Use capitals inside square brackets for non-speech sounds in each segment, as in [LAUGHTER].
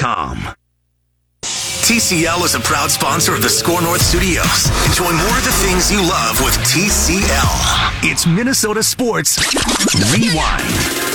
Com. TCL is a proud sponsor of the SKOR North Studios. Enjoy more of the things you love with TCL. It's Minnesota Sports Rewind.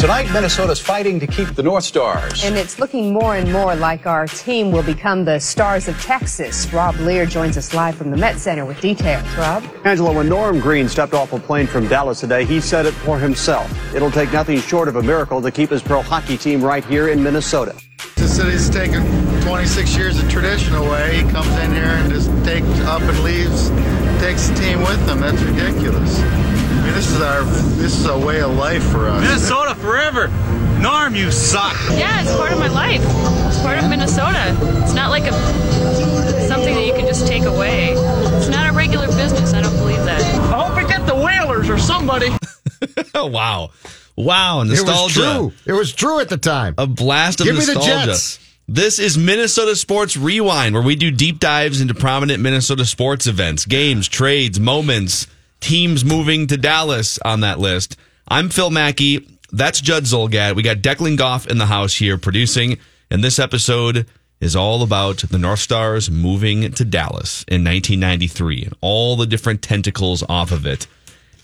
Tonight, Minnesota's fighting to keep the North Stars. And it's looking more and more like our team will become the Stars of Texas. Rob Lear joins us live from the Met Center with details. Rob? Angela, when Norm Green stepped off a plane from Dallas today, he said it for himself. It'll take nothing short of a miracle to keep his pro hockey team right here in Minnesota. The city's taken 26 years of tradition away. He comes in here and just takes up and leaves, takes the team with him. That's ridiculous. I mean, this is our this is a way of life for us. Minnesota forever. Norm, you suck. Yeah, it's part of my life. It's part of Minnesota. It's not like a something that you can just take away. It's not a regular business. I don't believe that. I hope we get the Whalers or somebody. Oh [LAUGHS] wow. Wow, nostalgia. It was true. It was true at the time. A blast of Give nostalgia. Me the Jets. This is Minnesota Sports Rewind, where we do deep dives into prominent Minnesota sports events, games, trades, moments, teams moving to Dallas on that list. I'm Phil Mackey. That's Judd Zulgad. We got Declan Goff in the house here producing, and this episode is all about the North Stars moving to Dallas in 1993 and all the different tentacles off of it.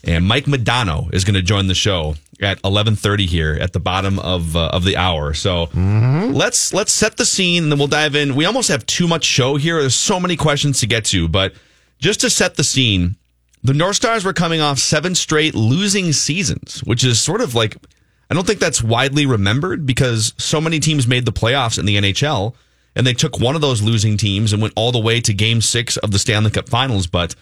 And Mike Modano is going to join the show at 11:30 here at the bottom of uh, of the hour. So Mm-hmm. let's let's set the scene and then we'll dive in. We almost have too much show here. There's so many questions to get to, but just to set the scene, the North Stars were coming off seven straight losing seasons, which is sort of like I don't think that's widely remembered because so many teams made the playoffs in the NHL and they took one of those losing teams and went all the way to game 6 of the Stanley Cup Finals, but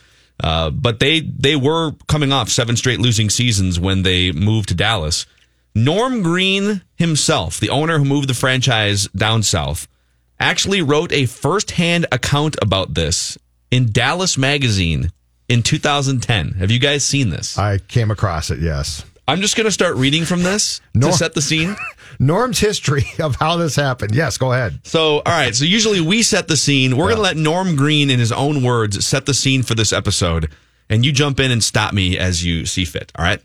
uh, but they they were coming off seven straight losing seasons when they moved to Dallas. Norm Green himself, the owner who moved the franchise down south, actually wrote a first-hand account about this in Dallas Magazine in 2010. Have you guys seen this? I came across it, yes. I'm just going to start reading from this Norm- to set the scene. [LAUGHS] Norm's history [LAUGHS] of how this happened. Yes, go ahead. So, all right. So, usually we set the scene. We're going to let Norm Green, in his own words, set the scene for this episode. And you jump in and stop me as you see fit. All right.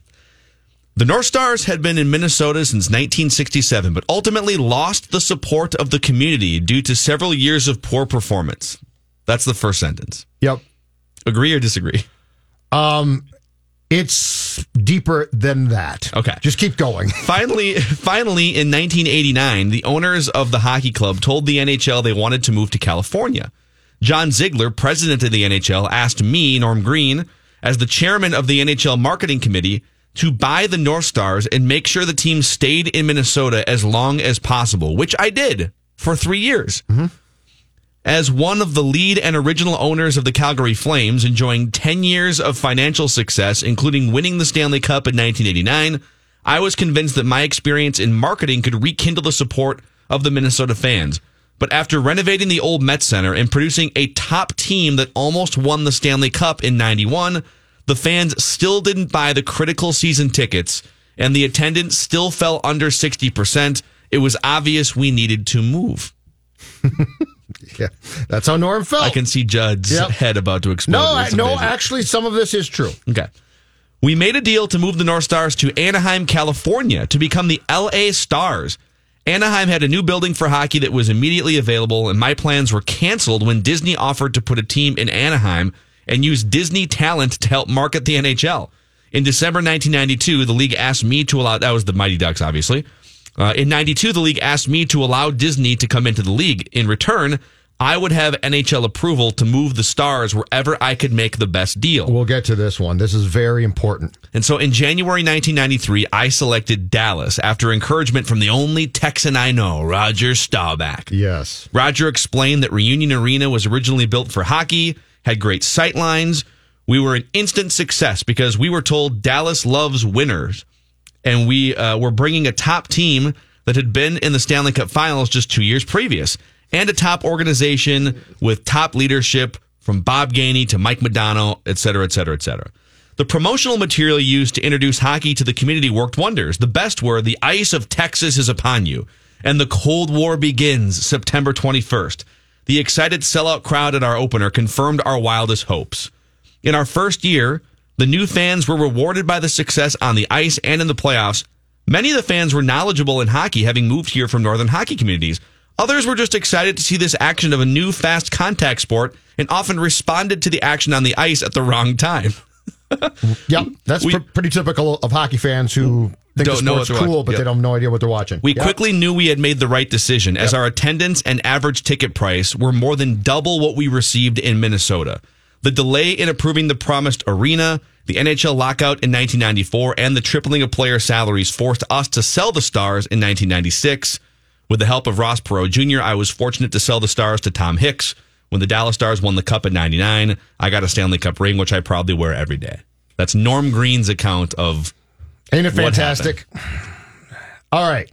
The North Stars had been in Minnesota since 1967, but ultimately lost the support of the community due to several years of poor performance. That's the first sentence. Yep. Agree or disagree? Um, it's deeper than that. Okay. Just keep going. [LAUGHS] finally, finally, in 1989, the owners of the hockey club told the NHL they wanted to move to California. John Ziegler, president of the NHL, asked me, Norm Green, as the chairman of the NHL marketing committee, to buy the North Stars and make sure the team stayed in Minnesota as long as possible, which I did for three years. Mm-hmm. As one of the lead and original owners of the Calgary Flames, enjoying 10 years of financial success, including winning the Stanley Cup in 1989, I was convinced that my experience in marketing could rekindle the support of the Minnesota fans. But after renovating the old Met Center and producing a top team that almost won the Stanley Cup in 91, the fans still didn't buy the critical season tickets and the attendance still fell under 60%. It was obvious we needed to move. [LAUGHS] Yeah, that's how Norm felt. I can see Judd's Yep. head about to explode. no, I, no, actually, some of this is true. Okay. We made a deal to move the North Stars to Anaheim, California to become the LA Stars. Anaheim had a new building for hockey that was immediately available, and my plans were canceled when Disney offered to put a team in Anaheim and use Disney talent to help market the NHL. In December 1992, the league asked me to allow, that was the Mighty Ducks, obviously. Uh, in 92, the league asked me to allow Disney to come into the league. In return, I would have NHL approval to move the stars wherever I could make the best deal. We'll get to this one. This is very important. And so in January 1993, I selected Dallas after encouragement from the only Texan I know, Roger Staubach. Yes. Roger explained that Reunion Arena was originally built for hockey, had great sight lines. We were an instant success because we were told Dallas loves winners. And we uh, were bringing a top team that had been in the Stanley Cup finals just two years previous and a top organization with top leadership from Bob Gainey to Mike Modano, et cetera, et cetera, et cetera. The promotional material used to introduce hockey to the community worked wonders. The best were The Ice of Texas is upon you, and the Cold War begins September 21st. The excited sellout crowd at our opener confirmed our wildest hopes. In our first year, the new fans were rewarded by the success on the ice and in the playoffs. Many of the fans were knowledgeable in hockey, having moved here from northern hockey communities. Others were just excited to see this action of a new fast contact sport and often responded to the action on the ice at the wrong time. [LAUGHS] yep, that's We- pr- pretty typical of hockey fans who think Don't know cool, watching. but Yep. they don't have no idea what they're watching. We Yep. quickly knew we had made the right decision as our attendance and average ticket price were more than double what we received in Minnesota. The delay in approving the promised arena, the NHL lockout in 1994, and the tripling of player salaries forced us to sell the Stars in 1996. With the help of Ross Perot Jr., I was fortunate to sell the Stars to Tom Hicks. When the Dallas Stars won the Cup in 99, I got a Stanley Cup ring, which I proudly wear every day. That's Norm Green's account of Ain't it fantastic? All right.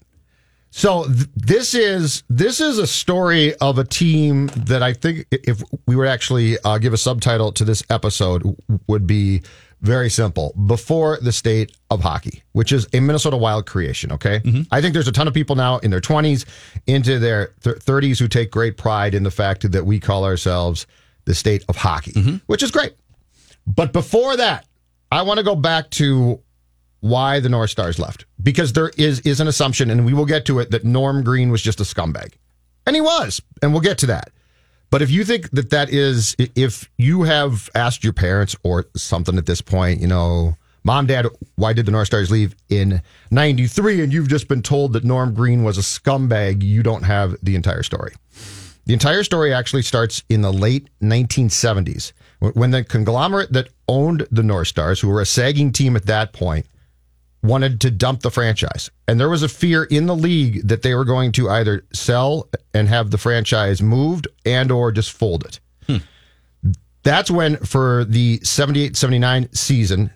So th- this is this is a story of a team that I think if we would actually uh, give a subtitle to this episode w- would be very simple. Before the state of hockey, which is a Minnesota Wild creation. Okay, I think there's a ton of people now in their 20s, into their th- 30s who take great pride in the fact that we call ourselves the state of hockey, which is great. But before that, I want to go back to why the North Stars left because there is is an assumption, and we will get to it, that Norm Green was just a scumbag, and he was, and we'll get to that. But if you think that that is, if you have asked your parents or something at this point, you know, mom, dad, why did the North Stars leave in '93, and you've just been told that Norm Green was a scumbag, you don't have the entire story. The entire story actually starts in the late 1970s when the conglomerate that owned the North Stars, who were a sagging team at that point, wanted to dump the franchise. And there was a fear in the league that they were going to either sell and have the franchise moved and or just fold it. That's when for the 78-79 season,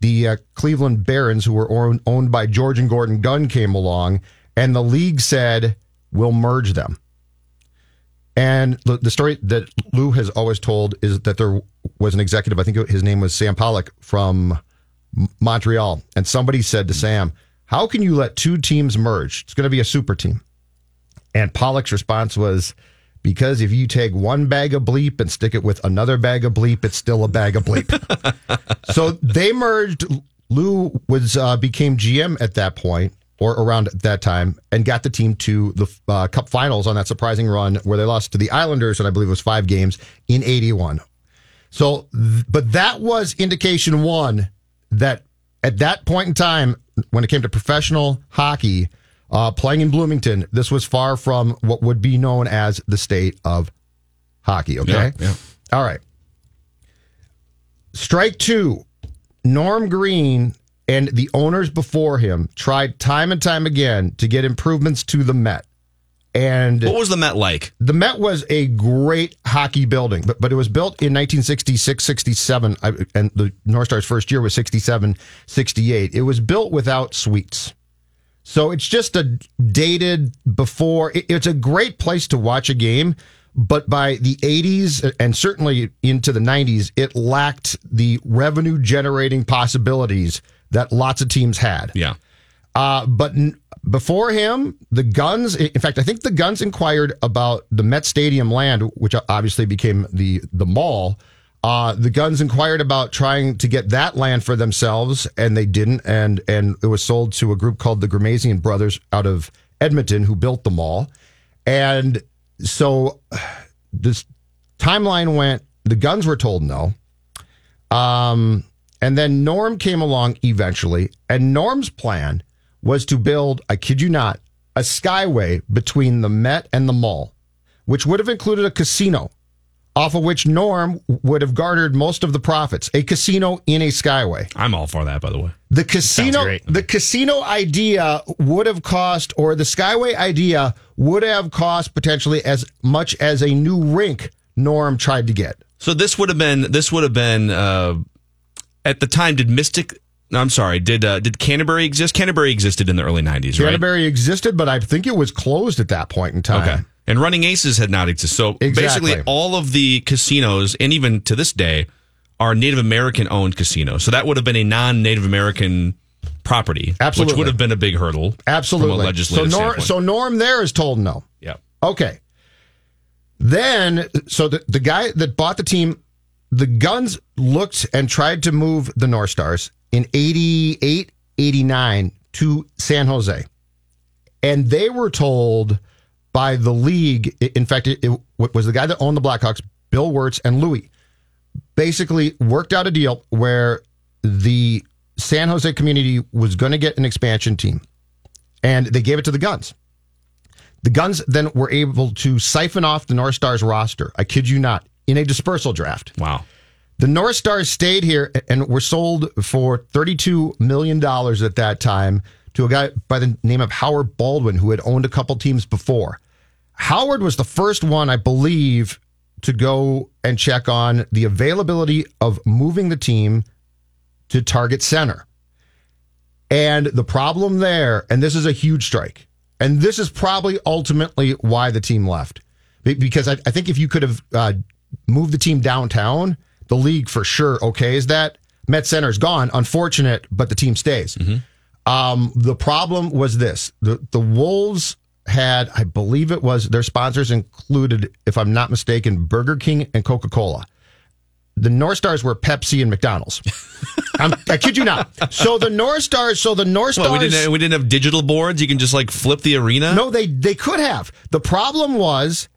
the uh, Cleveland Barons, who were own- owned by George and Gordon Gund, came along, and the league said, "We'll merge them." And the, the story that Lou has always told is that there was an executive, I think his name was Sam Pollock from Montreal, and somebody said to Sam, "How can you let two teams merge? It's going to be a super team." And Pollock's response was, "Because if you take one bag of bleep and stick it with another bag of bleep, it's still a bag of bleep." [LAUGHS] so they merged. Lou was uh, became GM at that point or around that time and got the team to the uh, Cup Finals on that surprising run where they lost to the Islanders and I believe it was five games in '81. So, but that was indication one that at that point in time, when it came to professional hockey, uh, playing in Bloomington, this was far from what would be known as the state of hockey. Okay. Yeah, yeah. All right. Strike two. Norm Green and the owners before him tried time and time again to get improvements to the Met. And What was the Met like? the Met was a great hockey building, but but it was built in 1966, 67, I- and the North Stars' first year was 67, 68. It was built without suites. So it's just a dated before. it- It's a great place to watch a game, but by the 80s and certainly into the 90s, it lacked the revenue generating possibilities that lots of teams had. Yeah. Uh, but n- before him, the Gunds. In fact, I think the Gunds inquired about the Met Stadium land, which obviously became the the mall. Uh, the Gunds inquired about trying to get that land for themselves, and they didn't. And and it was sold to a group called the Ghermezian Brothers out of Edmonton, who built the mall. And so this timeline went. The Gunds were told no. Um, and then Norm came along eventually, and Norm's plan was to build, I kid you not, a skyway between the Met and the mall, which would have included a casino, off of which Norm would have garnered most of the profits. A casino in a skyway. I'm all for that, by the way. The casino, the casino idea would have cost, or the Skyway idea would have cost potentially as much as a new rink Norm tried to get. So this would have been this would have been uh, at the time. Did Mystic? No, I'm sorry. Did uh, did Canterbury exist? Canterbury existed in the early '90s, right? Canterbury existed, but I think it was closed at that point in time. Okay. And Running Aces had not existed. So Exactly. basically, all of the casinos, and even to this day, are Native American owned casinos. So that would have been a non Native American property, Absolutely. which would have been a big hurdle. Absolutely. From a so, legislative Norm, standpoint. so Norm there is told no. yeah. Okay. Then, so the, the guy that bought the team, the Gunds looked and tried to move the North Stars in 88, 89 to San Jose. And they were told by the league, in fact, it, it was the guy that owned the Blackhawks, Bill Wirtz and Louis, basically worked out a deal where the San Jose community was going to get an expansion team. And they gave it to the Gunds. The Gunds then were able to siphon off the North Stars roster. I kid you not, in a dispersal draft. Wow. The North Stars stayed here and were sold for $32 million at that time to a guy by the name of Howard Baldwin, who had owned a couple teams before. Howard was the first one, I believe, to go and check on the availability of moving the team to Target Center. And the problem there, and this is a huge strike, and this is probably ultimately why the team left. Because I, I think if you could have uh, moved the team downtown, the league for sure okays that. Met Center is gone. Unfortunate, but the team stays. Um, the problem was this the, the Wolves had, I believe it was, their sponsors included, if I'm not mistaken, Burger King and Coca Cola. The North Stars were Pepsi and McDonald's. [LAUGHS] I'm, I kid you not. So the North Stars, so the North Stars. Well, we didn't we didn't have digital boards. You can just like flip the arena. No, they they could have. The problem was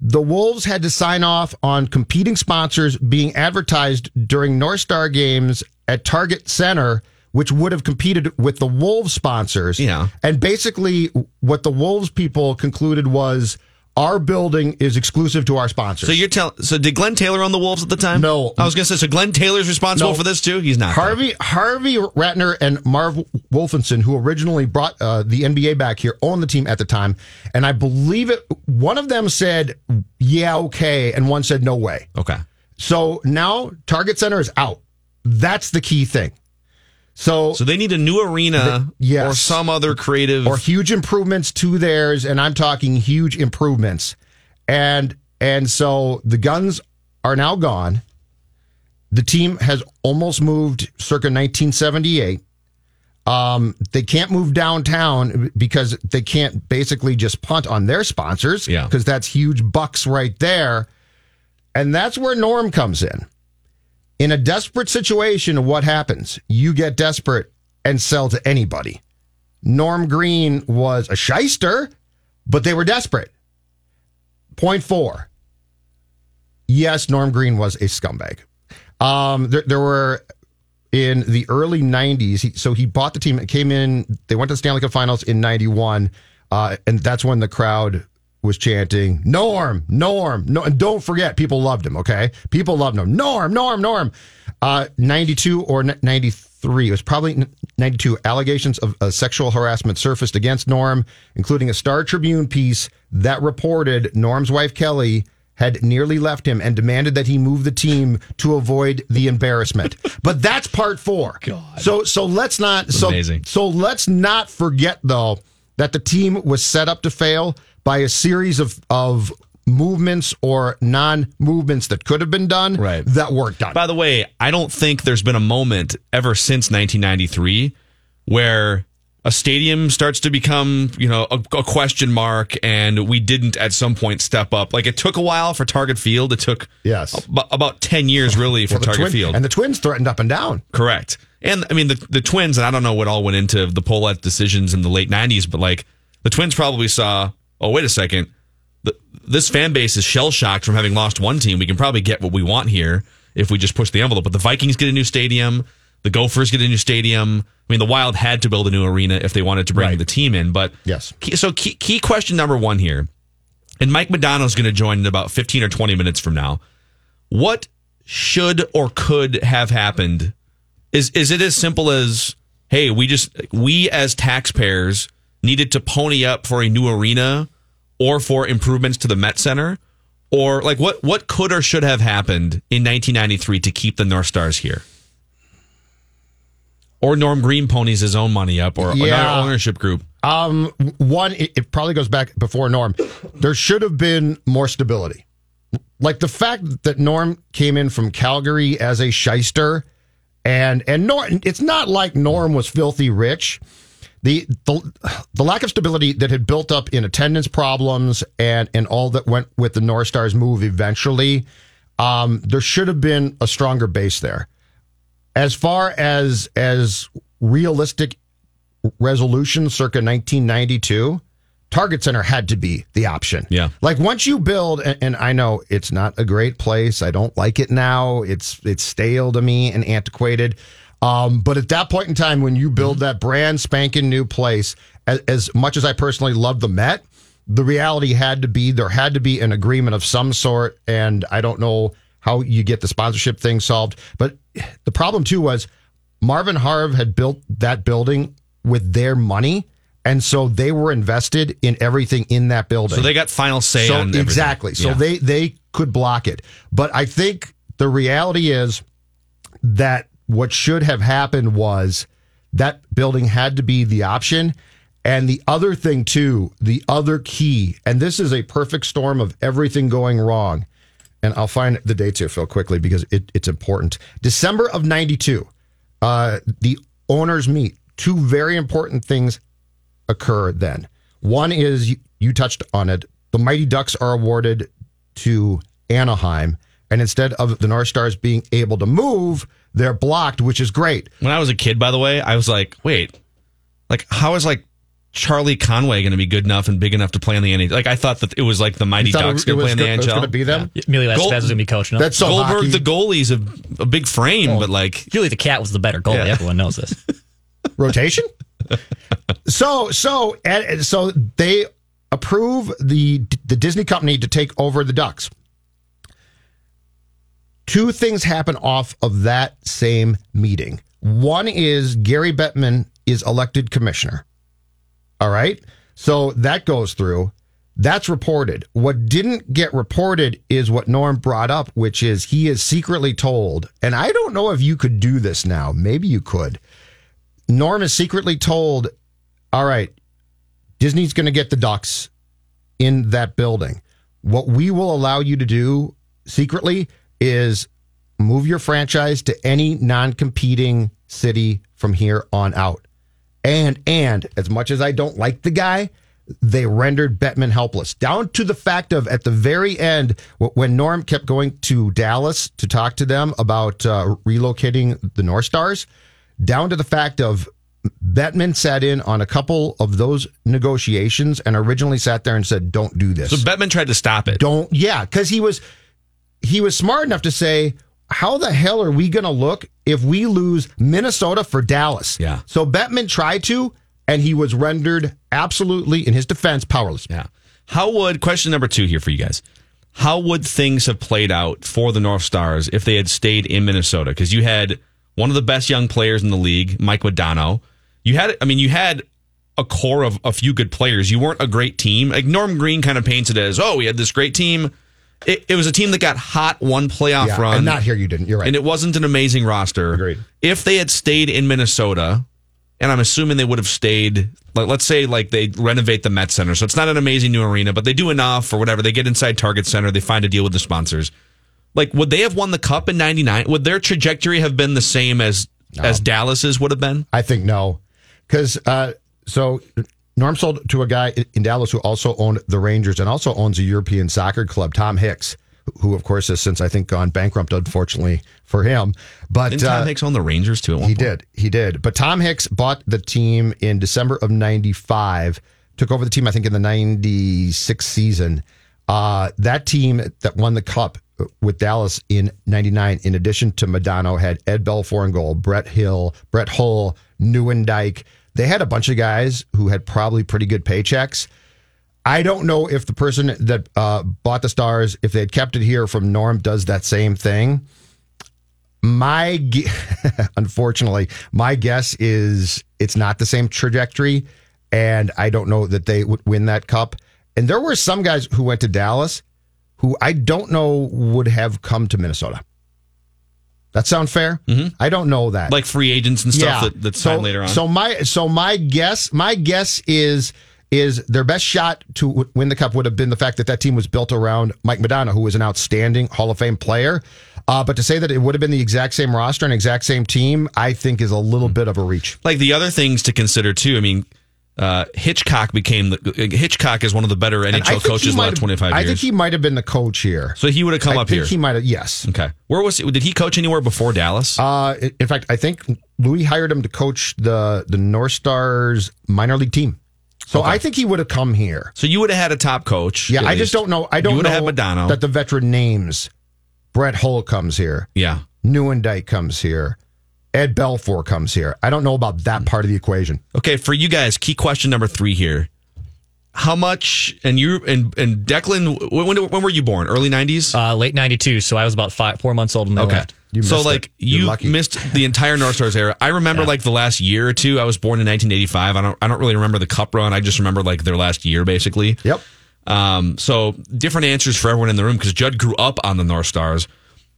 the Wolves had to sign off on competing sponsors being advertised during North Star games at Target Center, which would have competed with the Wolves sponsors. Yeah. And basically, what the Wolves people concluded was our building is exclusive to our sponsors. So you're telling. So did Glen Taylor own the Wolves at the time? No. I was gonna say. So Glen Taylor's responsible No. for this too. He's not. Harvey Harvey Ratner and Marv Wolfenson, who originally brought uh, the NBA back here, owned the team at the time, and I believe it. One of them said, "Yeah, okay," and one said, "No way." Okay. So now Target Center is out. That's the key thing. So, So they need a new arena The- yes. or some other creative. or huge improvements to theirs, and I'm talking huge improvements. And and so the Gunds are now gone. The team has almost moved circa 1978. Um, they can't move downtown because they can't basically just punt on their sponsors. Yeah. Because that's huge bucks right there. And that's where Norm comes in. In a desperate situation, what happens? You get desperate and sell to anybody. Norm Green was a shyster, but they were desperate. Point four. Yes, Norm Green was a scumbag. Um, there, there were in the early 90s. He, so he bought the team. It came in. They went to the Stanley Cup Finals in 91. Uh, and that's when the crowd was chanting, Norm, Norm, no. And don't forget, people loved him, okay? People loved him. Norm, Norm, Norm. Uh, 92 or 93. It was probably 92. Allegations of uh, sexual harassment surfaced against Norm, including a Star Tribune piece that reported Norm's wife, Kelly, had nearly left him and demanded that he move the team to avoid the embarrassment. [LAUGHS] but that's part four. So so let's not so amazing. so let's not forget though that the team was set up to fail by a series of of movements or non-movements that could have been done Right. that weren't done. By the way, I don't think there's been a moment ever since 1993 where a stadium starts to become, you know, a, a question mark, and we didn't at some point step up. Like it took a while for Target Field. It took Yes. ab- about 10 years [LAUGHS] really for Well, Target Twin- Field. and the Twins threatened up and down. Correct. And I mean the the Twins, and I don't know what all went into the Pohlad decisions in the late '90s, but like the Twins probably saw, oh wait a second, the, this fan base is shell shocked from having lost one team. We can probably get what we want here if we just push the envelope. But the Vikings get a new stadium. The Gophers get a new stadium. I mean, the Wild had to build a new arena if they wanted to bring Right. the team in. But Yes. key, so key, key question number one here, and Mike Modano's going to join in about 15 or 20 minutes from now. What should or could have happened? Is is it as simple as hey, we just we as taxpayers needed to pony up for a new arena or for improvements to the Met Center? Or like what what could or should have happened in 1993 to keep the North Stars here? Or Norm Green ponies his own money up, or Yeah. another ownership group. Um, one, it, it probably goes back before Norm. There should have been more stability. Like the fact that Norm came in from Calgary as a shyster, and and Norm, it's not like Norm was filthy rich. The, the the lack of stability that had built up in attendance problems and and all that went with the North Stars move eventually, um, there should have been a stronger base there. As far as as realistic resolution circa 1992 target center had to be the option Yeah. like once you build and, and i know it's not a great place i don't like it now it's it's stale to me and antiquated um, but at that point in time when you build that brand spanking new place as, as much as i personally love the met the reality had to be there had to be an agreement of some sort and i don't know how you get the sponsorship thing solved but the problem too was Marvin Harv had built that building with their money, and so they were invested in everything in that building. So they got final say So- on everything. exactly. So they they could block it, but I think the reality is that what should have happened was that building had to be the option. And the other thing too, the other key, and this is a perfect storm of everything going wrong. And I'll find the dates here, Phil, quickly because it, it's important. December of '92, uh, the owners meet. Two very important things occur then. One is you, you touched on it. The Mighty Ducks are awarded to Anaheim, and instead of the North Stars being able to move, they're blocked, which is great. When I was a kid, by the way, I was like, wait, like how is like Charlie Conway going to be good enough and big enough to play in the NHL? Like I thought that it was like the Mighty You thought it- Ducks it going to was play in the go- it was NHL. gonna be them? Emilio Gold- Estevez was going to be coaching. That's so Goldberg, hockey. the goalie's a, a big frame, oh, but like Julie the Cat was the better goalie. Yeah. Everyone knows this. [LAUGHS] rotation. so so and, so they approve the the Disney company to take over the Ducks. Two things happen off of that same meeting. One is Gary Bettman is elected commissioner. All right. So that goes through. That's reported. What didn't get reported is what Norm brought up, which is he is secretly told, and I don't know if you could do this now. Maybe you could. Norm is secretly told, all right, Disney's going to get the ducks in that building. What we will allow you to do secretly is move your franchise to any non-competing city from here on out. And and as much as I don't like the guy, they rendered Bettman helpless. Down to the fact of at the very end, when Norm kept going to Dallas to talk to them about uh, relocating the North Stars, down to the fact of Bettman sat in on a couple of those negotiations and originally sat there and said, "Don't do this." so Bettman tried to stop it. don't yeah because he was he was smart enough to say how the hell are we going to look if we lose minnesota for dallas Yeah. so bettman tried to and he was rendered absolutely in his defense powerless Yeah. How would question number two here for you guys? How would things have played out for the North Stars if they had stayed in Minnesota? Because you had one of the best young players in the league, Mike Modano. You had, I mean, you had a core of a few good players. You weren't a great team. Like Norm Green kind of paints it as, oh, we had this great team. It, it was a team that got hot one playoff yeah, run. and not here you didn't you're right And it wasn't an amazing roster. Agreed. If they had stayed in Minnesota, and I'm assuming they would have stayed, like, let's say, like they renovate the Met Center. So it's not an amazing new arena, but they do enough or whatever. They get inside Target Center, they find a deal with the sponsors. Like, would they have won the cup in '99? Would their trajectory have been the same as as Dallas's would have been? I think no, because uh, so Norm sold to a guy in Dallas who also owned the Rangers and also owns a European soccer club, Tom Hicks, who of course has since I think gone bankrupt, unfortunately for him. But Didn't Tom uh, Hicks own the Rangers too? At one he point? did, he did. But Tom Hicks bought the team in December of '95. Took over the team, I think, in the '96 season. Uh, that team that won the cup with Dallas in 99, in addition to Modano, had Ed Belfour in goal, Brett Hill, Brett Hull, Nieuwendyk. They had a bunch of guys who had probably pretty good paychecks. I don't know if the person that uh, bought the stars, if they had kept it here from Norm, does that same thing. My, gu- [LAUGHS] unfortunately, my guess is it's not the same trajectory, and I don't know that they would win that cup. And there were some guys who went to Dallas who I don't know would have come to Minnesota. That sound fair? Mm-hmm. I don't know that. Like free agents and stuff Yeah. that, that so, signed later on. So my so my guess my guess is is their best shot to w- win the cup would have been the fact that that team was built around Mike Modano, who was an outstanding Hall of Fame player. Uh, but to say that it would have been the exact same roster and exact same team, I think is a little bit of a reach. like the other things to consider too. I mean, uh, Hitchcock became the Hitchcock is one of the better NHL coaches in the last twenty five years. I think he might have been the coach here. so he would have come I up think here. he might have. Yes. okay, where was he? Did he coach anywhere before Dallas? Uh, in fact, I think Louis hired him to coach the the North Stars minor league team. So Okay. I think he would have come here. so you would have had a top coach. Yeah, I just don't know. I don't know had Modano. that the veteran names. Brett Hull comes here. yeah. Nieuwendyk comes here. Ed Belfour comes here. I don't know about that part of the equation. Okay, for you guys, key question number three here. How much and you and and Declan? When, when, when were you born? Early nineties. Uh, late '92, so I was about five, four months old when they Okay. left. so like you lucky. missed the entire North Stars era. I remember like the last year or two. I was born in 1985. I don't I don't really remember the cup run. I just remember like their last year basically. Yep. Um, so different answers for everyone in the room because Judd grew up on the North Stars.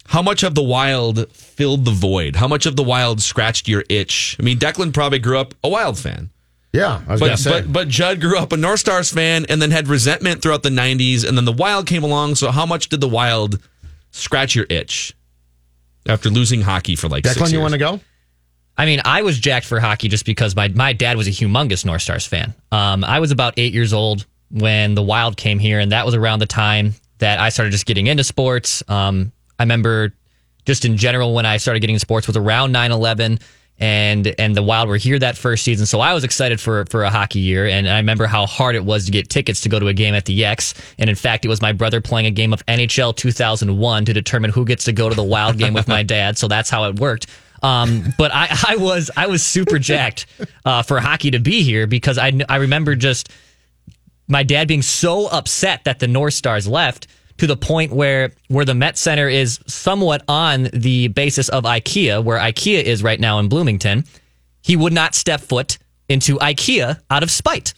How much of the Wild filled the void? How much of the Wild scratched your itch? I mean, Declan probably grew up a Wild fan. Yeah, I was gonna But, say. but but Judd grew up a North Stars fan and then had resentment throughout the 90s and then the Wild came along. So how much did the Wild scratch your itch after losing hockey for like six Declan, you years? want to go? I mean, I was jacked for hockey just because my my dad was a humongous North Stars fan. Um, I was about eight years old when the Wild came here, and that was around the time that I started just getting into sports. Um, I remember just in general when I started getting into sports was around 9-11 and and the Wild were here that first season. So I was excited for for a hockey year, and I remember how hard it was to get tickets to go to a game at the X. And in fact, it was my brother playing a game of NHL 2001 to determine who gets to go to the Wild game with my dad. So that's how it worked. Um, but I, I was I was super jacked uh, for hockey to be here because I I remember just my dad being so upset that the North Stars left to the point where where the Met Center is somewhat on the basis of IKEA, where IKEA is right now in Bloomington. He would not step foot into IKEA out of spite.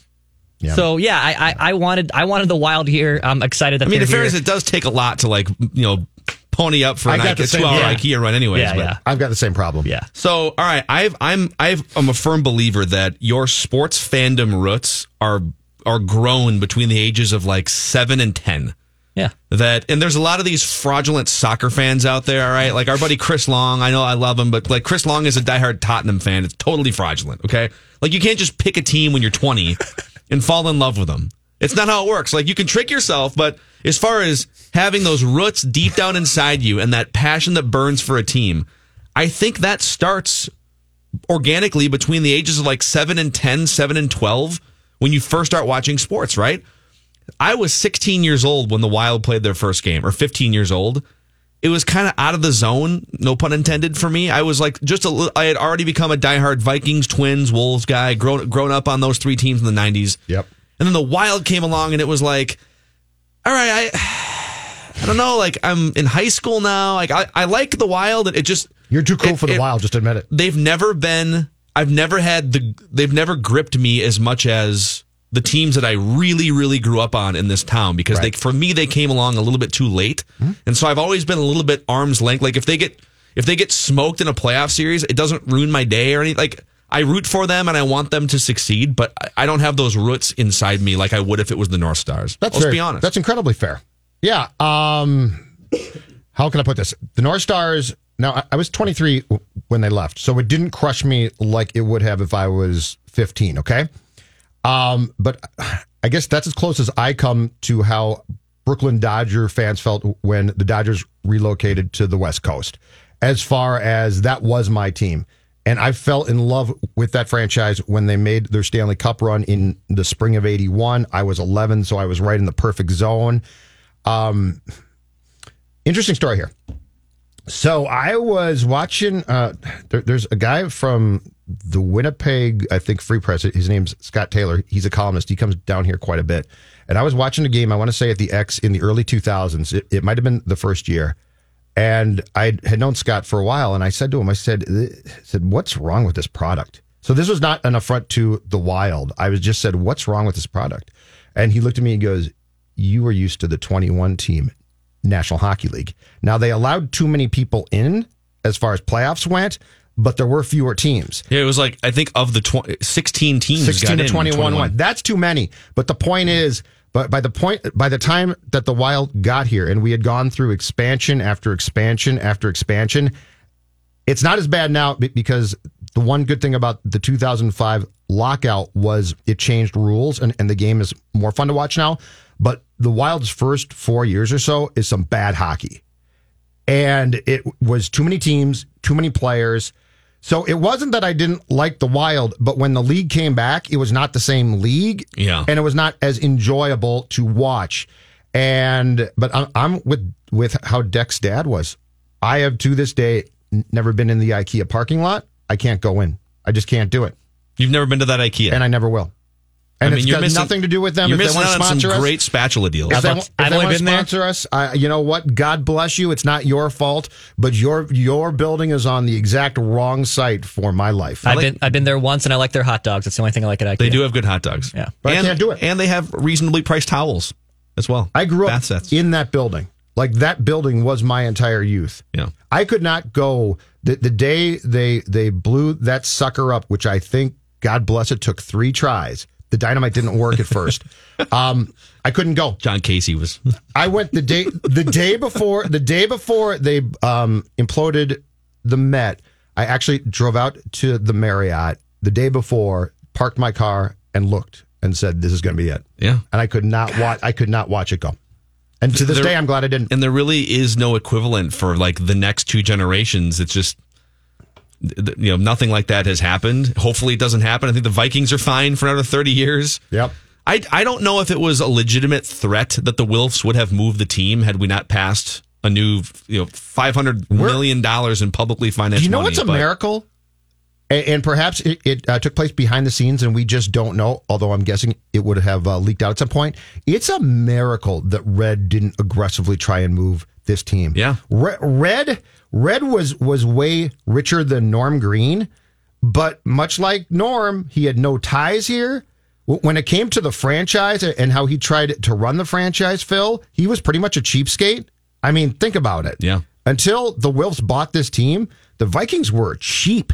Yeah. So yeah, I, I, I wanted I wanted the Wild here. I'm excited that I mean, they're in fairness, it does take a lot to like you know pony up for I an got IKEA, same- two hour yeah. IKEA run, anyways. Yeah, but- yeah. I've got the same problem. Yeah. So, all right, I've I'm I've I'm a firm believer that your sports fandom roots are are grown between the ages of like seven and ten. Yeah. That and there's a lot of these fraudulent soccer fans out there. All right, like our buddy Chris Long. I know I love him, but like Chris Long is a diehard Tottenham fan. It's totally fraudulent. Okay, like you can't just pick a team when you're 20 [LAUGHS] and fall in love with them. It's not how it works. Like you can trick yourself, but as far as having those roots deep down inside you and that passion that burns for a team, I think that starts organically between the ages of like 7 and 10, 7 and 12 when you first start watching sports, right? I was 16 years old when the Wild played their first game, or 15 years old. It was kind of out of the zone, no pun intended, for me. I was like just a little, I had already become a diehard Vikings, Twins, Wolves guy, grown grown up on those three teams in the 90s. Yep. And then the Wild came along, and it was like, all right, I, I don't know, like I'm in high school now. Like I, I like the Wild. And it just You're too cool it- for the it- Wild. Just admit it. they've never been I've never had the they've never gripped me as much as the teams that I really really grew up on in this town because they for me they came along a little bit too late. And so I've always been a little bit arm's length like if they get if they get smoked in a playoff series it doesn't ruin my day or anything like I root for them and I want them to succeed but I- don't have those roots inside me like I would if it was the North Stars. That's Let's very- be honest. That's incredibly fair. Yeah. Um, how can I put this? The North Stars. Now, I, I was 23 when they left, so it didn't crush me like it would have if I was 15. Okay. Um, but [SIGHS] I guess that's as close as I come to how Brooklyn Dodger fans felt when the Dodgers relocated to the West Coast. As far as that was my team. And I fell in love with that franchise when they made their Stanley Cup run in the spring of 81. I was 11, so I was right in the perfect zone. Um, interesting story here. So I was watching. Uh, there, there's a guy from the Winnipeg, I think, Free Press. His name's Scott Taylor. He's a columnist. He comes down here quite a bit. And I was watching a game. I want to say at the X in the early 2000s. It, it might have been the first year. And I had known Scott for a while. And I said to him, I said, I said, what's wrong with this product? So this was not an affront to the Wild. I was just said, what's wrong with this product? And he looked at me and goes, you were used to the 21 team National Hockey League. Now they allowed too many people in as far as playoffs went, but there were fewer teams. Yeah, it was like I think of the tw- 16 teams 16 got to 21, 21. went. That's too many. But the point is, but by the point by the time that the Wild got here and we had gone through expansion after expansion after expansion, it's not as bad now because the one good thing about the 2005 lockout was it changed rules and, and the game is more fun to watch now. But the Wild's first four years or so is some bad hockey. And it was too many teams, too many players. So it wasn't that I didn't like the Wild, but when the league came back, it was not the same league. Yeah. And it was not as enjoyable to watch. And, but I'm, I'm with, with how Deck's dad was. I have to this day never been in the IKEA parking lot. I can't go in. I just can't do it. You've never been to that IKEA, and I never will. And I mean, it's you're got missing- nothing to do with them. You're if they missing want to sponsor some us, great spatula deals. if they, I've want- if they only want to been there. sponsor us, I, you know what? God bless you. It's not your fault, but your your building is on the exact wrong site for my life. I've been I've been there once, and I like their hot dogs. That's the only thing I like at IKEA. They do have good hot dogs. Yeah. But I and, can't do it. And they have reasonably priced towels as well. I grew up sets. in that building. Like that building was my entire youth. Yeah. I could not go the the day they they blew that sucker up, which I think God bless it took three tries. The dynamite didn't work at first. [LAUGHS] um, I couldn't go. Jon Casey was. I went the day the day before the day before they um, imploded the Met. I actually drove out to the Marriott the day before, parked my car, and looked and said, "This is going to be it." Yeah. And I could not watch. I could not watch it go. And to this There- day, I'm glad I didn't. And there really is no equivalent for like the next two generations. It's just you know nothing like that has happened. Hopefully, it doesn't happen. I think the Vikings are fine for another thirty years. Yep. I I don't know if it was a legitimate threat that the Wilfs would have moved the team had we not passed a new you know five hundred million dollars in publicly financed. You know money, what's a miracle? And, and perhaps it, it uh, took place behind the scenes, and we just don't know. Although I'm guessing it would have uh, leaked out at some point. It's a miracle that Red didn't aggressively try and move this team. Yeah. Red, Red, Red was was way richer than Norm Green, but much like Norm, he had no ties here. When it came to the franchise and how he tried to run the franchise, Phil, he was pretty much a cheapskate. I mean, think about it. Yeah. Until the Wilfs bought this team, the Vikings were cheap.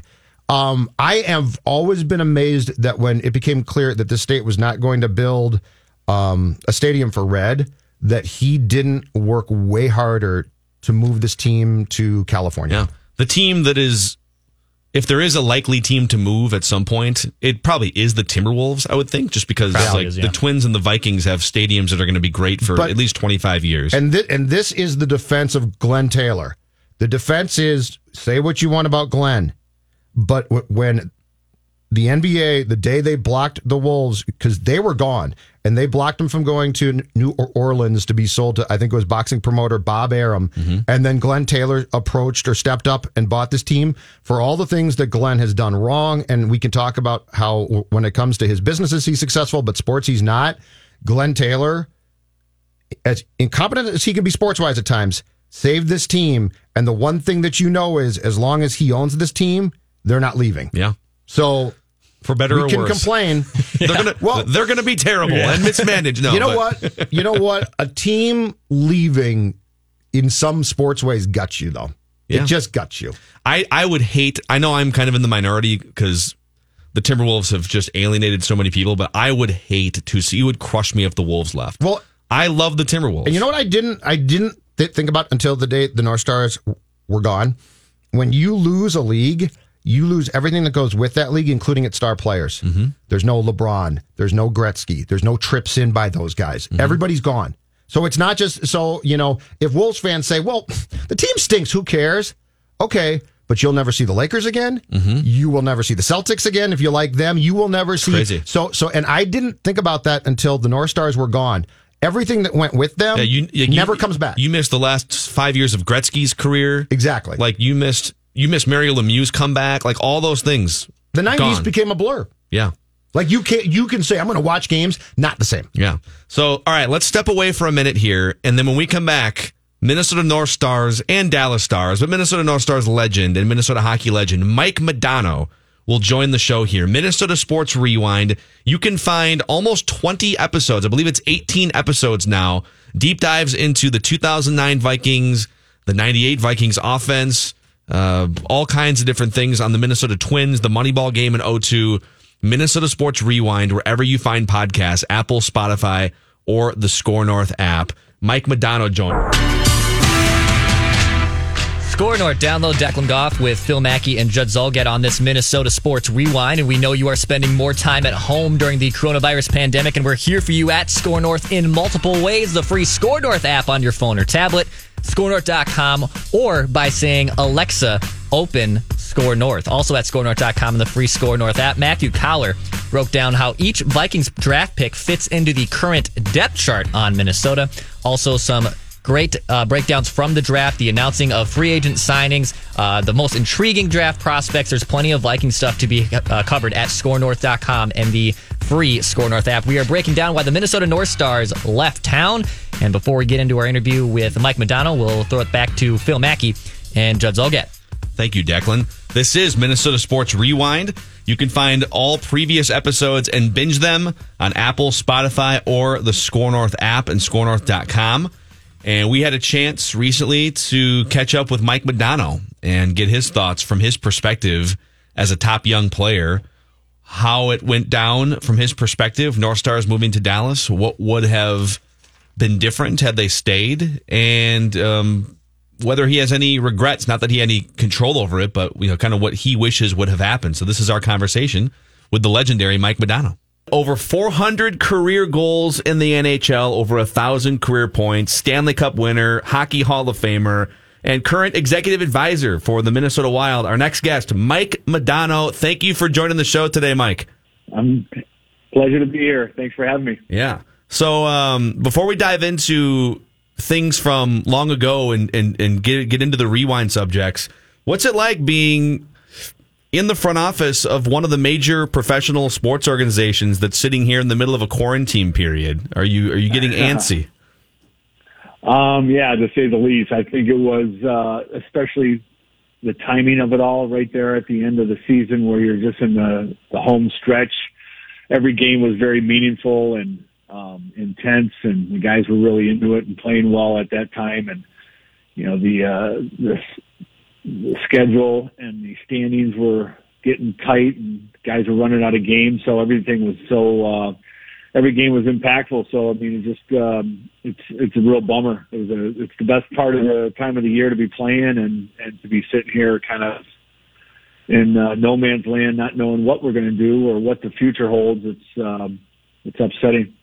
Um, I have always been amazed that when it became clear that the state was not going to build um, a stadium for Red, that he didn't work way harder to move this team to California. Yeah. The team that is, if there is a likely team to move at some point, it probably is the Timberwolves, I would think, just because Probably like is, yeah. the Twins and the Vikings have stadiums that are going to be great for But- at least 25 years. And thi- and this is the defense of Glen Taylor. The defense is say what you want about Glen, but when the NBA, the day they blocked the Wolves because they were gone and they blocked them from going to New Orleans to be sold to I think it was boxing promoter Bob Arum, mm-hmm. and then Glen Taylor approached or stepped up and bought this team for all the things that Glen has done wrong, and we can talk about how when it comes to his businesses he's successful, but sports he's not. Glen Taylor as incompetent as he can be sports wise at times, saved this team. And the one thing that you know is as long as he owns this team, they're not leaving. yeah. So For better we or can worse. complain. [LAUGHS] They're gonna Well- they're gonna be terrible and mismanaged. No, [LAUGHS] you know but- what? You know what? A team leaving in some sports ways guts you though. Yeah. It just guts you. I, I would hate. I know I'm kind of in the minority because the Timberwolves have just alienated so many people, but I would hate to see. You would crush me if the Wolves left. Well, I love the Timberwolves. And you know what I didn't I didn't th- think about until the day the North Stars were gone. When you lose a league, you lose everything that goes with that league, including its star players. Mm-hmm. There's no LeBron. There's no Gretzky. There's no trips in by those guys. Mm-hmm. Everybody's gone. So it's not just so you know. If Wolves fans say, "Well, [LAUGHS] the team stinks," who cares? Okay, but you'll never see the Lakers again. You will never see the Celtics again if you like them. You will never see. Mm-hmm. crazy. So so, and I didn't think about that until the North Stars were gone. everything that went with them Yeah, you, you- never comes back. You missed the last five years of Gretzky's career. Exactly. Like you missed you missed Mario Lemieux's comeback. Like all those things. the 90s gone. became a blur. Yeah. Like you can you can say I'm going to watch games, not the same. Yeah. So, all right, let's step away for a minute here. And then when we come back, Minnesota North Stars and Dallas Stars, but Minnesota North Stars legend and Minnesota hockey legend Mike Modano will join the show here. Minnesota Sports Rewind. You can find almost 20 episodes. I believe it's 18 episodes now. Deep dives into the 2009 Vikings, the 98 Vikings offense, uh, all kinds of different things on the Minnesota Twins, the Moneyball game in 02. Minnesota Sports Rewind, wherever you find podcasts, Apple, Spotify, or the SKOR North app. Mike Modano joined. SKOR North, download Declan Goff with Phil Mackey and Judd Zulgad on this Minnesota Sports Rewind. And we know you are spending more time at home during the coronavirus pandemic, and we're here for you at SKOR North in multiple ways. The free SKOR North app on your phone or tablet, skornorth.com, or by saying, Alexa, open SKOR North. Also at skornorth.com and the free SKOR North app. Matthew Coller broke down how each Vikings draft pick fits into the current depth chart on Minnesota. Also, some Great uh, breakdowns from the draft, the announcing of free agent signings, uh, the most intriguing draft prospects. There's plenty of Viking stuff to be uh, covered at skornorth.com and the free SKOR North app. We are breaking down why the Minnesota North Stars left town. And before we get into our interview with Mike McDonald, we'll throw it back to Phil Mackey and Judd Zulgad. Thank you, Declan. This is Minnesota Sports Rewind. You can find all previous episodes and binge them on Apple, Spotify, or the SKOR North app and skornorth.com. And we had a chance recently to catch up with Mike Modano and get his thoughts from his perspective as a top young player, how it went down from his perspective, North Stars moving to Dallas, what would have been different had they stayed, and um, whether he has any regrets, not that he had any control over it, but you know, kind of what he wishes would have happened. So this is our conversation with the legendary Mike Modano. Over 400 career goals in the NHL, over a thousand career points, Stanley Cup winner, Hockey Hall of Famer, and current executive advisor for the Minnesota Wild. Our next guest, Mike Modano. Thank you for joining the show today, Mike. I'm pleasure to be here. Thanks for having me. Yeah. So um, before we dive into things from long ago and, and, and get get into the rewind subjects, what's it like being in the front office of one of the major professional sports organizations that's sitting here in the middle of a quarantine period? Are you are you getting [LAUGHS] antsy? Um, yeah, to say the least. I think it was uh, especially the timing of it all right there at the end of the season where you're just in the, the home stretch. Every game was very meaningful and um, intense, and the guys were really into it and playing well at that time. And you know the uh, the, the schedule and the standings were getting tight, and guys were running out of games, so everything was so. Uh, every game was impactful. So I mean, it just um, it's it's a real bummer. It was a it's the best part of the time of the year to be playing and and to be sitting here kind of in uh, no man's land, not knowing what we're going to do or what the future holds. It's um, it's upsetting.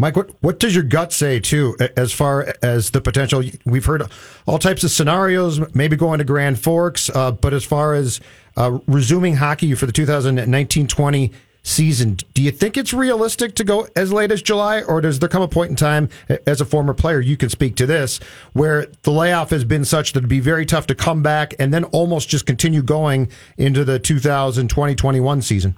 Mike, what, what does your gut say too, as far as the potential? We've heard all types of scenarios, maybe going to Grand Forks, uh, but as far as uh, resuming hockey for the 2019-20 season, do you think it's realistic to go as late as July, or does there come a point in time, as a former player, you can speak to this, where the layoff has been such that it'd be very tough to come back and then almost just continue going into the 2020-21 season?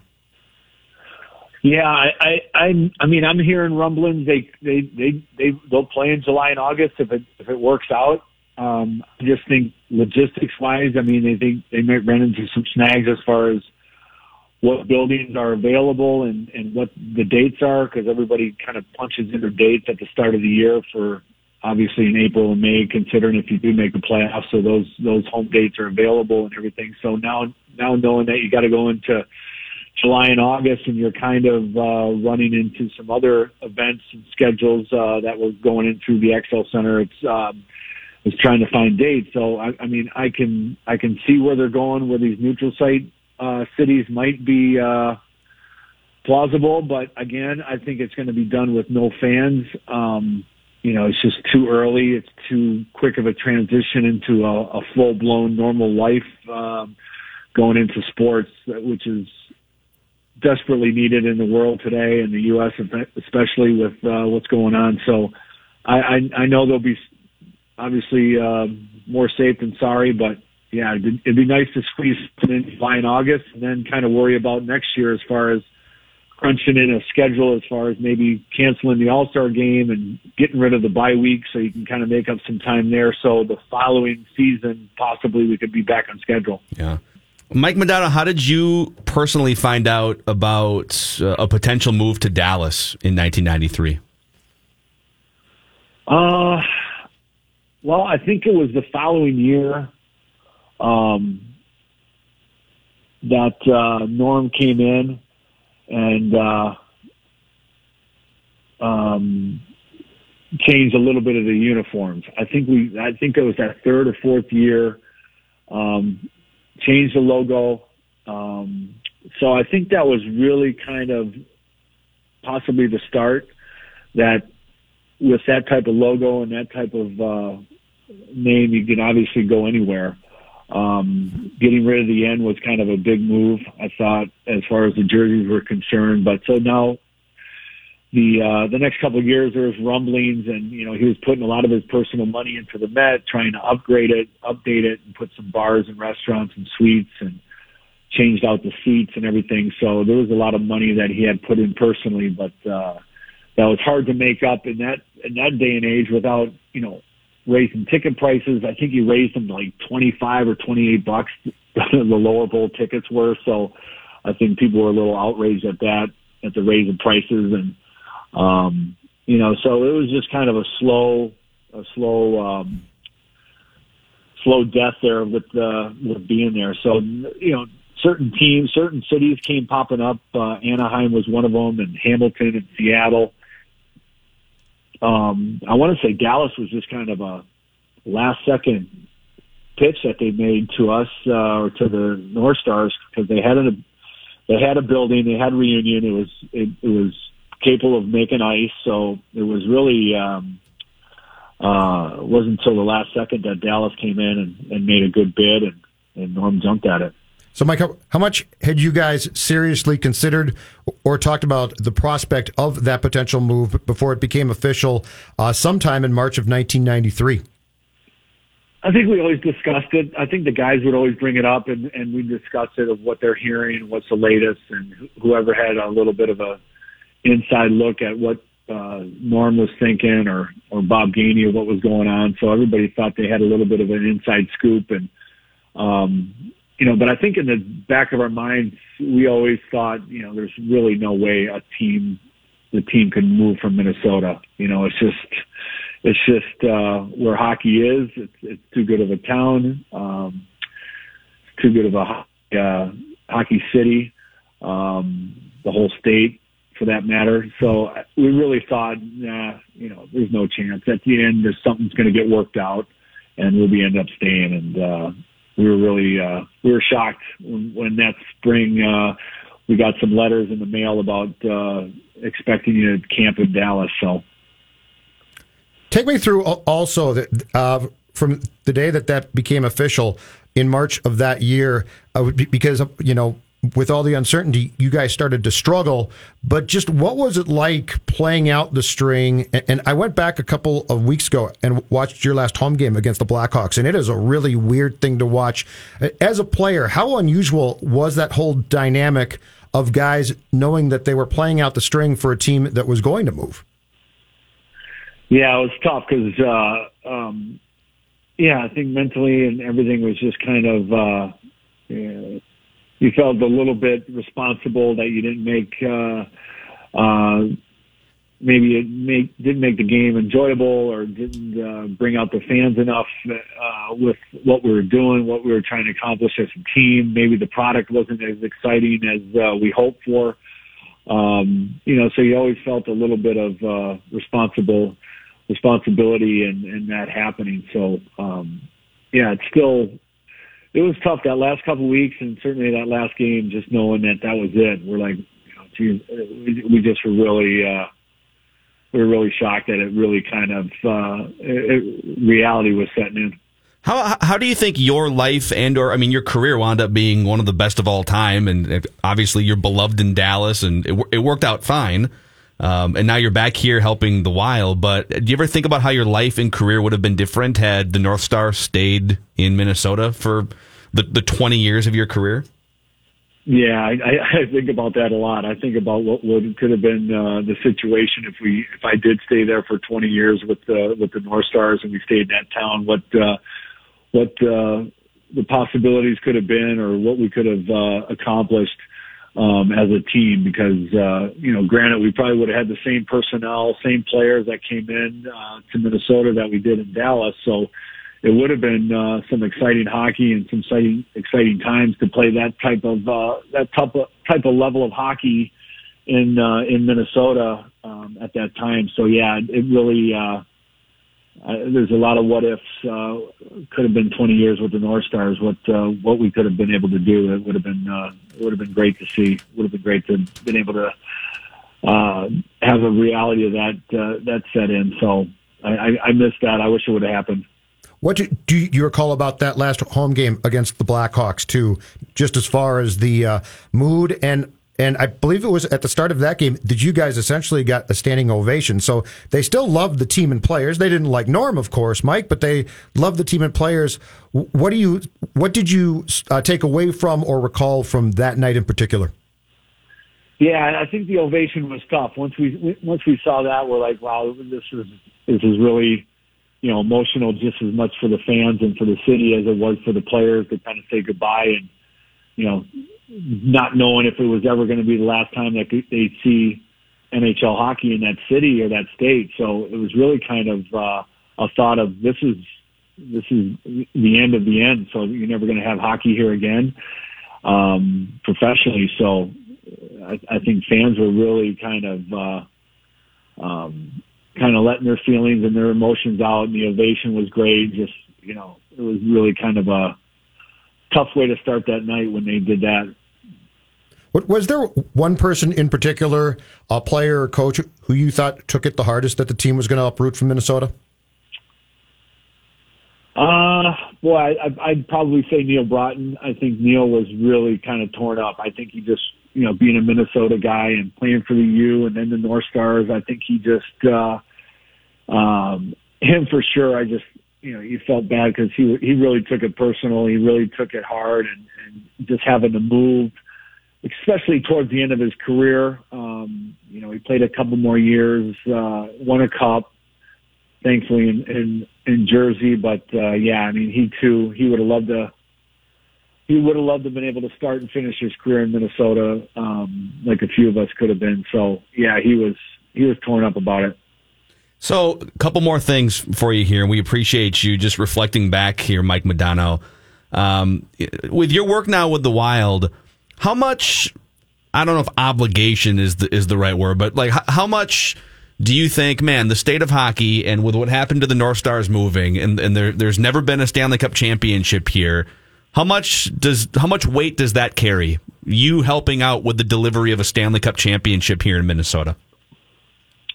Yeah, I, I, I, mean, I'm hearing rumblings. They, they, they, they, they'll play in July and August if it, if it works out. Um, I just think logistics wise, I mean, they think they might run into some snags as far as what buildings are available and, and what the dates are because everybody kind of punches in their dates at the start of the year for obviously in April and May, considering if you do make the playoffs, so those, those home dates are available and everything. So now, now knowing that you got to go into, July and August, and you're kind of uh, running into some other events and schedules uh, that were going in through the Xcel Center. It's um, it's trying to find dates. So I, I mean, I can I can see where they're going, where these neutral site uh, cities might be uh, plausible, but again, I think it's going to be done with no fans. Um, you know, it's just too early. It's too quick of a transition into a, a full blown normal life um, going into sports, which is desperately needed in the world today, in the U.S. especially with uh, what's going on. So I, I, I know they'll be obviously uh, more safe than sorry, but yeah, it'd, it'd be nice to squeeze in July and August, and then kind of worry about next year as far as crunching in a schedule as far as maybe canceling the All Star game and getting rid of the bye week so you can kind of make up some time there. So the following season, possibly we could be back on schedule. Yeah. Mike Modano, how did you personally find out about uh, a potential move to Dallas in 1993? Uh, well, I think it was the following year um, that uh, Norm came in and uh, um, changed a little bit of the uniforms. I think we, I think it was that third or fourth year. Um, changed the logo. Um, so I think that was really kind of possibly the start that with that type of logo and that type of uh, name, you can obviously go anywhere. Um, getting rid of the N was kind of a big move, I thought, as far as the jerseys were concerned. But so now the uh, the next couple of years there was rumblings, and you know he was putting a lot of his personal money into the Met, trying to upgrade it, update it, and put some bars and restaurants and suites, and changed out the seats and everything. So there was a lot of money that he had put in personally, but uh, that was hard to make up in that in that day and age without you know raising ticket prices. I think he raised them to like 25 or 28 bucks. [LAUGHS] the lower bowl tickets were. So I think people were a little outraged at that, at the raise of prices. And, um, you know, so it was just kind of a slow, a slow, um, slow death there with, uh, with being there. So, you know, certain teams, certain cities came popping up. Uh, Anaheim was one of them and Hamilton and Seattle um, I want to say Dallas was just kind of a last second pitch that they made to us uh, or to the North Stars because they had a they had a building, they had reunion. It was it, it was capable of making ice, so it was really um, uh, it wasn't until the last second that Dallas came in and, and made a good bid, and, and Norm jumped at it. So, Mike, how much had you guys seriously considered or talked about the prospect of that potential move before it became official uh, sometime in March of 1993? I think we always discussed it. I think the guys would always bring it up, and, and we discussed it of what they're hearing, what's the latest, and whoever had a little bit of a inside look at what uh, Norm was thinking, or or Bob Gainey, of what was going on. So everybody thought they had a little bit of an inside scoop, and um, you know, but I think in the back of our minds, we always thought, you know, there's really no way a team, the team could move from Minnesota. You know, it's just, it's just uh, where hockey is. It's, it's too good of a town. Um, too good of a uh, hockey city. Um, the whole state, for that matter. So we really thought, nah, you know, there's no chance. At the end, there's something's going to get worked out, and we'll be end up staying. And uh, we were really uh, we were shocked when, when that spring uh, we got some letters in the mail about uh, expecting you to camp in Dallas. So, take me through also uh, from the day that that became official in March of that year, uh, because you know with all the uncertainty, you guys started to struggle. But just what was it like playing out the string? And I went back a couple of weeks ago and watched your last home game against the Blackhawks, and it is a really weird thing to watch. As a player, how unusual was that whole dynamic of guys knowing that they were playing out the string for a team that was going to move? Yeah, it was tough because, uh, um, yeah, I think mentally and everything was just kind of. Uh, yeah, you felt a little bit responsible that you didn't make uh, uh, maybe it make, didn't make the game enjoyable or didn't uh, bring out the fans enough uh, with what we were doing, what we were trying to accomplish as a team. Maybe the product wasn't as exciting as uh, we hoped for. Um, you know, so you always felt a little bit of uh, responsible responsibility in, in that happening. So um, yeah, it's still it was tough that last couple of weeks, and certainly that last game. Just knowing that that was it, we're like, you know, geez, we, just were really, uh, we were really shocked that it really kind of uh, it, reality was setting in. How how do you think your life and or I mean your career wound up being one of the best of all time, and obviously you're beloved in Dallas, and it, it worked out fine. Um, and now you're back here helping the Wild. But do you ever think about how your life and career would have been different had the North Star stayed in Minnesota for the, the 20 years of your career? Yeah, I, I think about that a lot. I think about what would could have been uh, the situation if we if I did stay there for 20 years with the with the North Stars and we stayed in that town. What uh, what uh, the possibilities could have been, or what we could have uh, accomplished um, as a team. Because uh, you know, granted, we probably would have had the same personnel, same players that came in uh, to Minnesota that we did in Dallas. So it would have been uh, some exciting hockey and some exciting exciting times to play that type of uh, that type of type of level of hockey in uh, in Minnesota um, at that time. So yeah, it really. Uh, uh, there's a lot of what ifs. Uh, could have been 20 years with the North Stars. What uh, what we could have been able to do. It would have been uh, it would have been great to see. Would have been great to been able to uh, have a reality of that uh, that set in. So I, I, I missed that. I wish it would have happened. What do, you, do you recall about that last home game against the Blackhawks too? Just as far as the uh, mood and and I believe it was at the start of that game that you guys essentially got a standing ovation. So they still loved the team and players. They didn't like Norm, of course, Mike, but they loved the team and players. What do you, what did you uh, take away from or recall from that night in particular? Yeah, I think the ovation was tough. Once we once we saw that, we're like, wow, this is this is really you know emotional just as much for the fans and for the city as it was for the players to kind of say goodbye and you know not knowing if it was ever going to be the last time that they'd see NHL hockey in that city or that state. So it was really kind of uh, a thought of this is this is the end of the end. So you're never going to have hockey here again um, professionally. So I, I think fans were really kind of uh, um, kind of letting their feelings and their emotions out. And the ovation was great. Just you know, it was really kind of a tough way to start that night when they did that. Was there one person in particular, a player or coach, who you thought took it the hardest that the team was going to uproot from Minnesota? Uh, I, I'd probably say Neal Broten. I think Neil was really kind of torn up. I think he just, you know, being a Minnesota guy and playing for the U and then the North Stars, I think he just, uh, um, him for sure. I just, you know, he felt bad because he he really took it personal. He really took it hard, and, and just having to move especially towards the end of his career. Um, you know, he played a couple more years, uh, won a cup, thankfully in, in, in Jersey. But, uh, yeah, I mean, he too, he would have loved to, he would have loved to have been able to start and finish his career in Minnesota, um, like a few of us could have been. So yeah, he was, he was torn up about it. So, a couple more things for you here, and we appreciate you just reflecting back here, Mike Modano. Um, with your work now with the Wild, how much? I don't know if obligation is the is the right word, but like how, how much do you think, man, the state of hockey and with what happened to the North Stars moving, and and there there's never been a Stanley Cup championship here. How much does how much weight does that carry? You helping out with the delivery of a Stanley Cup championship here in Minnesota.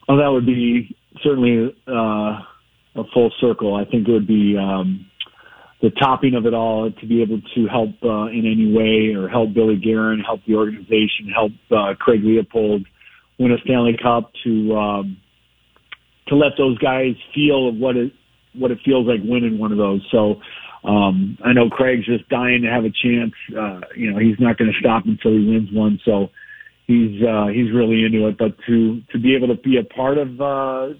Well, that would be certainly uh, a full circle. I think it would be um, the topping of it all to be able to help uh, in any way or help Billy Guerin, help the organization, help uh, Craig Leopold win a Stanley Cup to um, to let those guys feel what it what it feels like winning one of those. So um, I know Craig's just dying to have a chance. Uh, you know, he's not going to stop until he wins one. So he's uh, he's really into it. But to to be able to be a part of uh,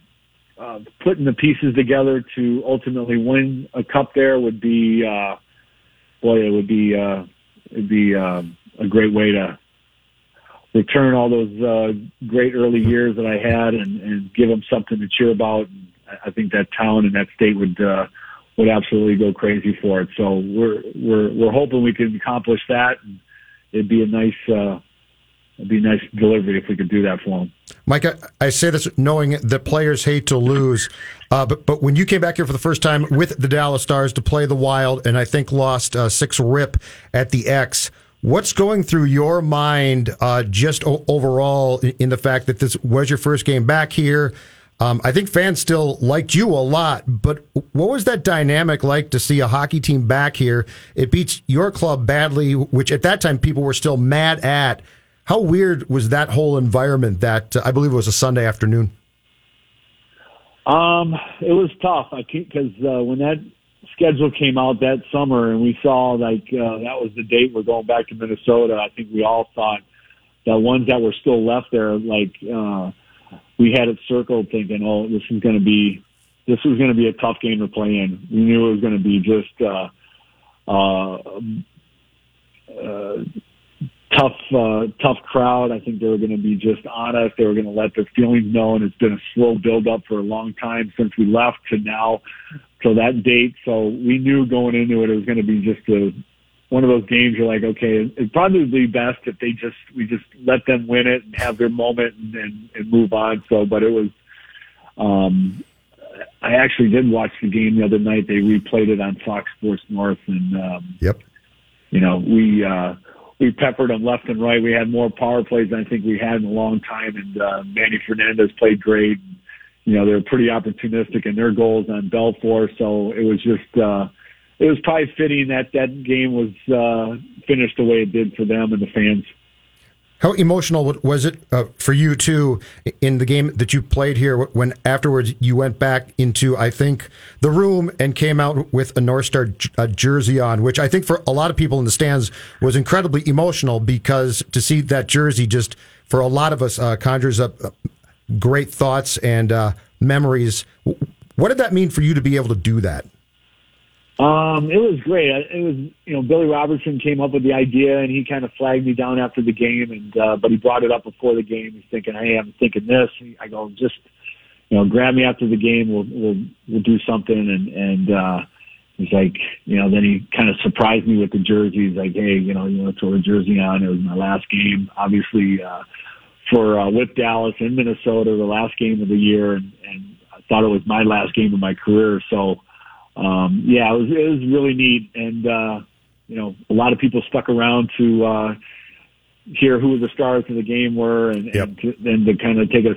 uh, putting the pieces together to ultimately win a cup there would be, uh, boy, it would be, uh, it'd be uh, a great way to return all those uh, great early years that I had and, and give them something to cheer about. And I think that town and that state would uh, would absolutely go crazy for it. So we're we're we're hoping we can accomplish that. And it'd be a nice. Uh, It'd be a nice delivery if we could do that for them. Mike, I, I say this knowing that players hate to lose, uh, but but when you came back here for the first time with the Dallas Stars to play the Wild, and I think lost uh, six rip at the X. What's going through your mind uh, just o- overall in, in, the fact that this was your first game back here? Um, I think fans still liked you a lot, but what was that dynamic like to see a hockey team back here? It beats your club badly, which at that time people were still mad at. How weird was that whole environment? That uh, I believe it was a Sunday afternoon. Um, it was tough. I because uh, when that schedule came out that summer and we saw like uh, that was the date we're going back to Minnesota. I think we all thought the ones that were still left there, like uh, we had it circled, thinking, "Oh, this is going to be this was going to be a tough game to play in." We knew it was going to be just uh, uh, uh, tough crowd. I think they were going to be just honest. They were going to let their feelings known. It's been a slow build up for a long time since we left to now, till that date. So we knew going into it, it was going to be just a one of those games. You're like, okay, it'd probably be best if they just we just let them win it and have their moment and, and, and move on. So, but it was. Um, I actually did watch the game the other night. They replayed it on Fox Sports North, and um, yep, you know we. uh we peppered them left and right. We had more power plays than I think we had in a long time, and uh, Manny Fernandez played great. You know, they were pretty opportunistic in their goals on Belfour, so it was just uh, it was probably fitting that that game was uh, finished the way it did for them and the fans. How emotional was it uh, for you too in the game that you played here when afterwards you went back into I think the room and came out with a North Star uh, jersey on, which I think for a lot of people in the stands was incredibly emotional because to see that jersey just for a lot of us uh, conjures up uh, great thoughts and uh, memories. What did that mean for you to be able to do that? Um, it was great. It was, you know, Billy Robertson came up with the idea and he kind of flagged me down after the game and, uh, but he brought it up before the game. He's thinking, Hey, I'm thinking this. I go, just, you know, grab me after the game. We'll, we'll, we'll do something. And, and, uh, he's like, you know, then he kind of surprised me with the jersey. He's like, Hey, you know, you want to throw a jersey on. It was my last game, obviously, uh, for, uh, with Dallas in Minnesota, the last game of the year. And, and I thought it was my last game of my career. So, um, yeah, it was it was really neat, and uh, you know, a lot of people stuck around to uh, hear who the stars of the game were, and yep. and, to, and to kind of take a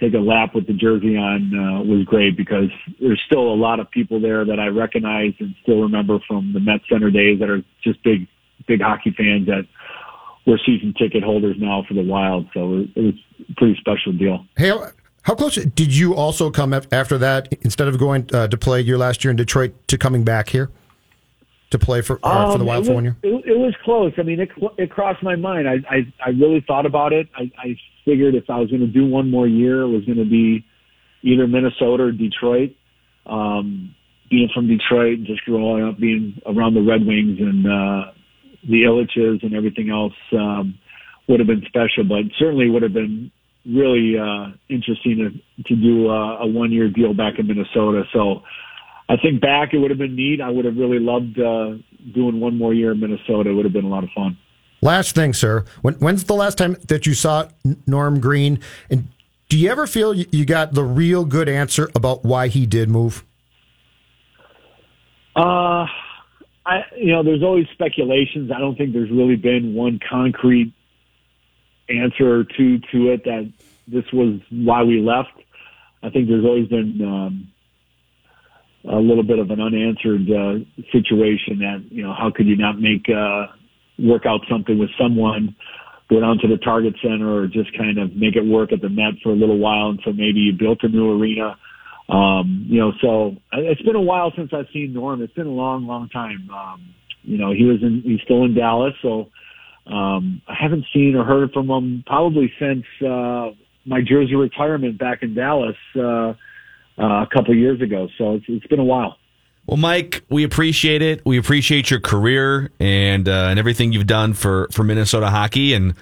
take a lap with the jersey on uh, was great because there's still a lot of people there that I recognize and still remember from the Met Center days that are just big big hockey fans that were season ticket holders now for the Wild. So it, was a pretty special deal. Hey, how close did you also come after that? Instead of going uh, to play your last year in Detroit, to coming back here to play for uh, um, for the Wild for one year? It, it, was close. I mean, it it crossed my mind. I I, I really thought about it. I, I figured if I was going to do one more year, it was going to be either Minnesota or Detroit. Um, being from Detroit, and just growing up, being around the Red Wings and uh, the Ilitches and everything else, um, would have been special. But certainly would have been really uh, interesting to, to do a, a one year deal back in Minnesota. So I think back it would have been neat. I would have really loved uh, doing one more year in Minnesota. It would have been a lot of fun. Last thing, sir. When, when's the last time that you saw Norm Green? And do you ever feel you got the real good answer about why he did move? Uh, I you know, there's always speculations. I don't think there's really been one concrete answer or two to it that this was why we left. I think there's always been um, a little bit of an unanswered uh, situation that you know how could you not make uh, work out something with someone, go down to the Target Center, or just kind of make it work at the Met for a little while and so maybe you built a new arena. Um, you know, so it's been a while since I've seen Norm. It's been a long, long time. Um, you know, he was in, he's still in Dallas, so um, I haven't seen or heard from him probably since uh, my jersey retirement back in Dallas uh, uh, a couple years ago. So it's, it's been a while. Well, Mike, we appreciate it. We appreciate your career and uh, and everything you've done for, for Minnesota hockey, and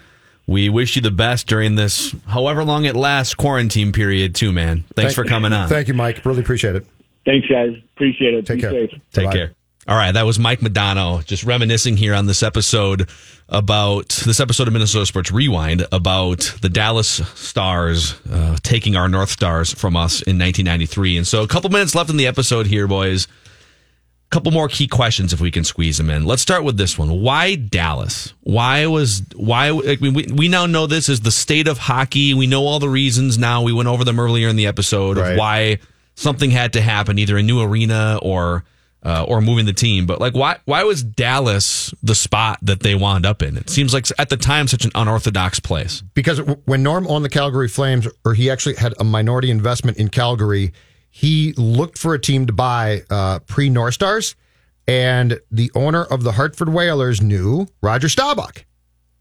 we wish you the best during this, however long it lasts, quarantine period too, man. Thanks Thank, for coming on. Thank you, Mike. Really appreciate it. Thanks, guys. Appreciate it. Take Be care. safe. Take Bye-bye. care. All right, that was Mike Modano just reminiscing here on this episode about this episode of Minnesota Sports Rewind about the Dallas Stars uh, taking our North Stars from us in 1993. And so, a couple minutes left in the episode here, boys. A couple more key questions if we can squeeze them in. Let's start with this one. Why Dallas? Why was why? I mean, we we now know this is the state of hockey. We know all the reasons now. We went over them earlier in the episode Right. of why something had to happen, either a new arena or uh, or moving the team. But like, why why was Dallas the spot that they wound up in? It seems like at the time such an unorthodox place. Because when Norm owned the Calgary Flames, or he actually had a minority investment in Calgary, he looked for a team to buy uh, pre North Stars, and the owner of the Hartford Whalers knew Roger Staubach.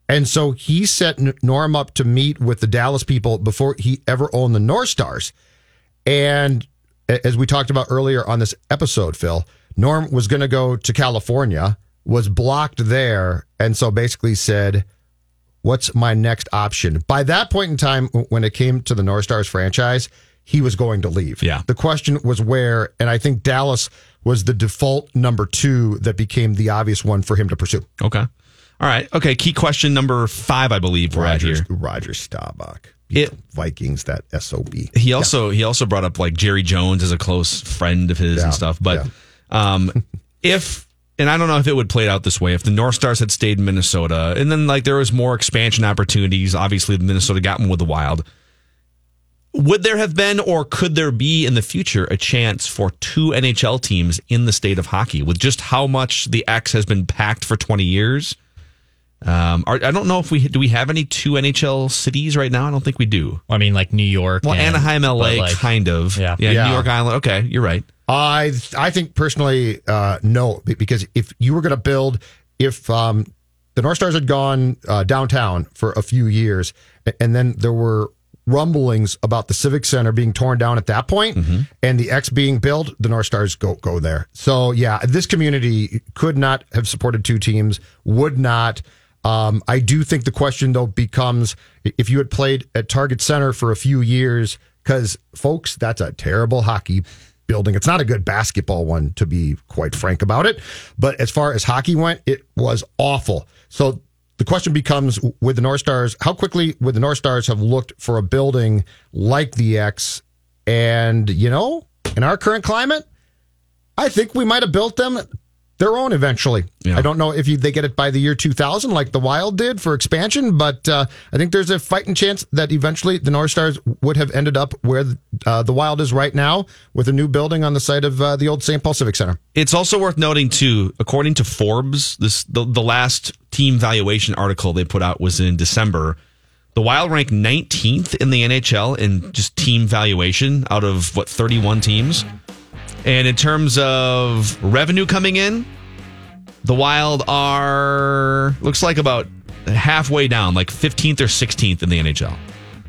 And so he set Norm up to meet with the Dallas people before he ever owned the North Stars. And as we talked about earlier on this episode, Phil, Norm was going to go to California, was blocked there, and so basically said, What's my next option? By that point in time, when it came to the North Stars franchise, he was going to leave. Yeah. The question was where, and I think Dallas was the default number two that became the obvious one for him to pursue. Okay. All right. Okay. Key question number five, I believe we're at Roger, here. Roger Staubach. It Vikings, that SOB. He also he also brought up like Jerry Jones as a close friend of his Yeah, and stuff. But um, [LAUGHS] if and I don't know if it would play out this way if the North Stars had stayed in Minnesota and then like there was more expansion opportunities. Obviously, Minnesota got one with the Wild. Would there have been, or could there be in the future, a chance for two NHL teams in the state of hockey with just how much the X has been packed for 20 years? Um, are, I don't know if we do. We have any two NHL cities right now? I don't think we do. I mean, like New York. Well, and- Anaheim, LA, like, kind of. Yeah. yeah, Yeah. New York Island. Okay, you're right. I I think personally, uh, no, because if you were going to build, if um, the North Stars had gone uh, downtown for a few years, and then there were rumblings about the Civic Center being torn down at that point, and the X being built, the North Stars go go there. So yeah, this community could not have supported two teams, would not. Um, I do think the question though becomes if you had played at Target Center for a few years, because folks, that's a terrible hockey building. It's not a good basketball one, to be quite frank about it. But as far as hockey went, it was awful. So the question becomes with the North Stars, how quickly would the North Stars have looked for a building like the X? And, you know, in our current climate, I think we might have built them their own eventually. I don't know if you, they get it by the year 2000 like the Wild did for expansion, but uh, I think there's a fighting chance that eventually the North Stars would have ended up where uh, the Wild is right now with a new building on the site of uh, the old St. Paul Civic Center. It's also worth noting too, according to Forbes, this the, the last team valuation article they put out was in December. The Wild ranked 19th in the NHL in just team valuation out of what 31 teams. And in terms of revenue coming in, the Wild are looks like about halfway down, like 15th or 16th in the NHL.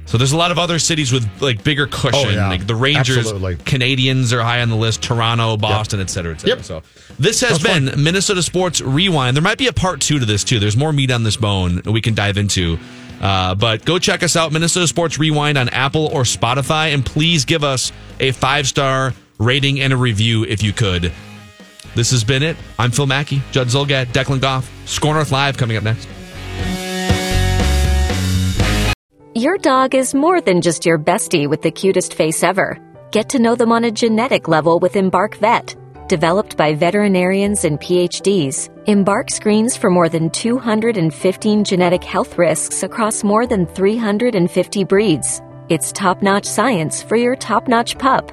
So there's a lot of other cities with like bigger cushion. Oh, yeah. Like the Rangers, Absolutely. Canadiens are high on the list. Toronto, Boston, et cetera, et cetera. So this has been Minnesota Sports Rewind. There might be a part two to this too. There's more meat on this bone we can dive into. Uh, but go check us out, Minnesota Sports Rewind on Apple or Spotify, and please give us a five star rating and a review if you could. This has been it. I'm Phil Mackey, Judd Zulgad, Declan Goff, SKOR North Live coming up next. Your dog is more than just your bestie with the cutest face ever. Get to know them on a genetic level with Embark Vet. Developed by veterinarians and PhDs, Embark screens for more than 215 genetic health risks across more than 350 breeds. It's top notch science for your top notch pup.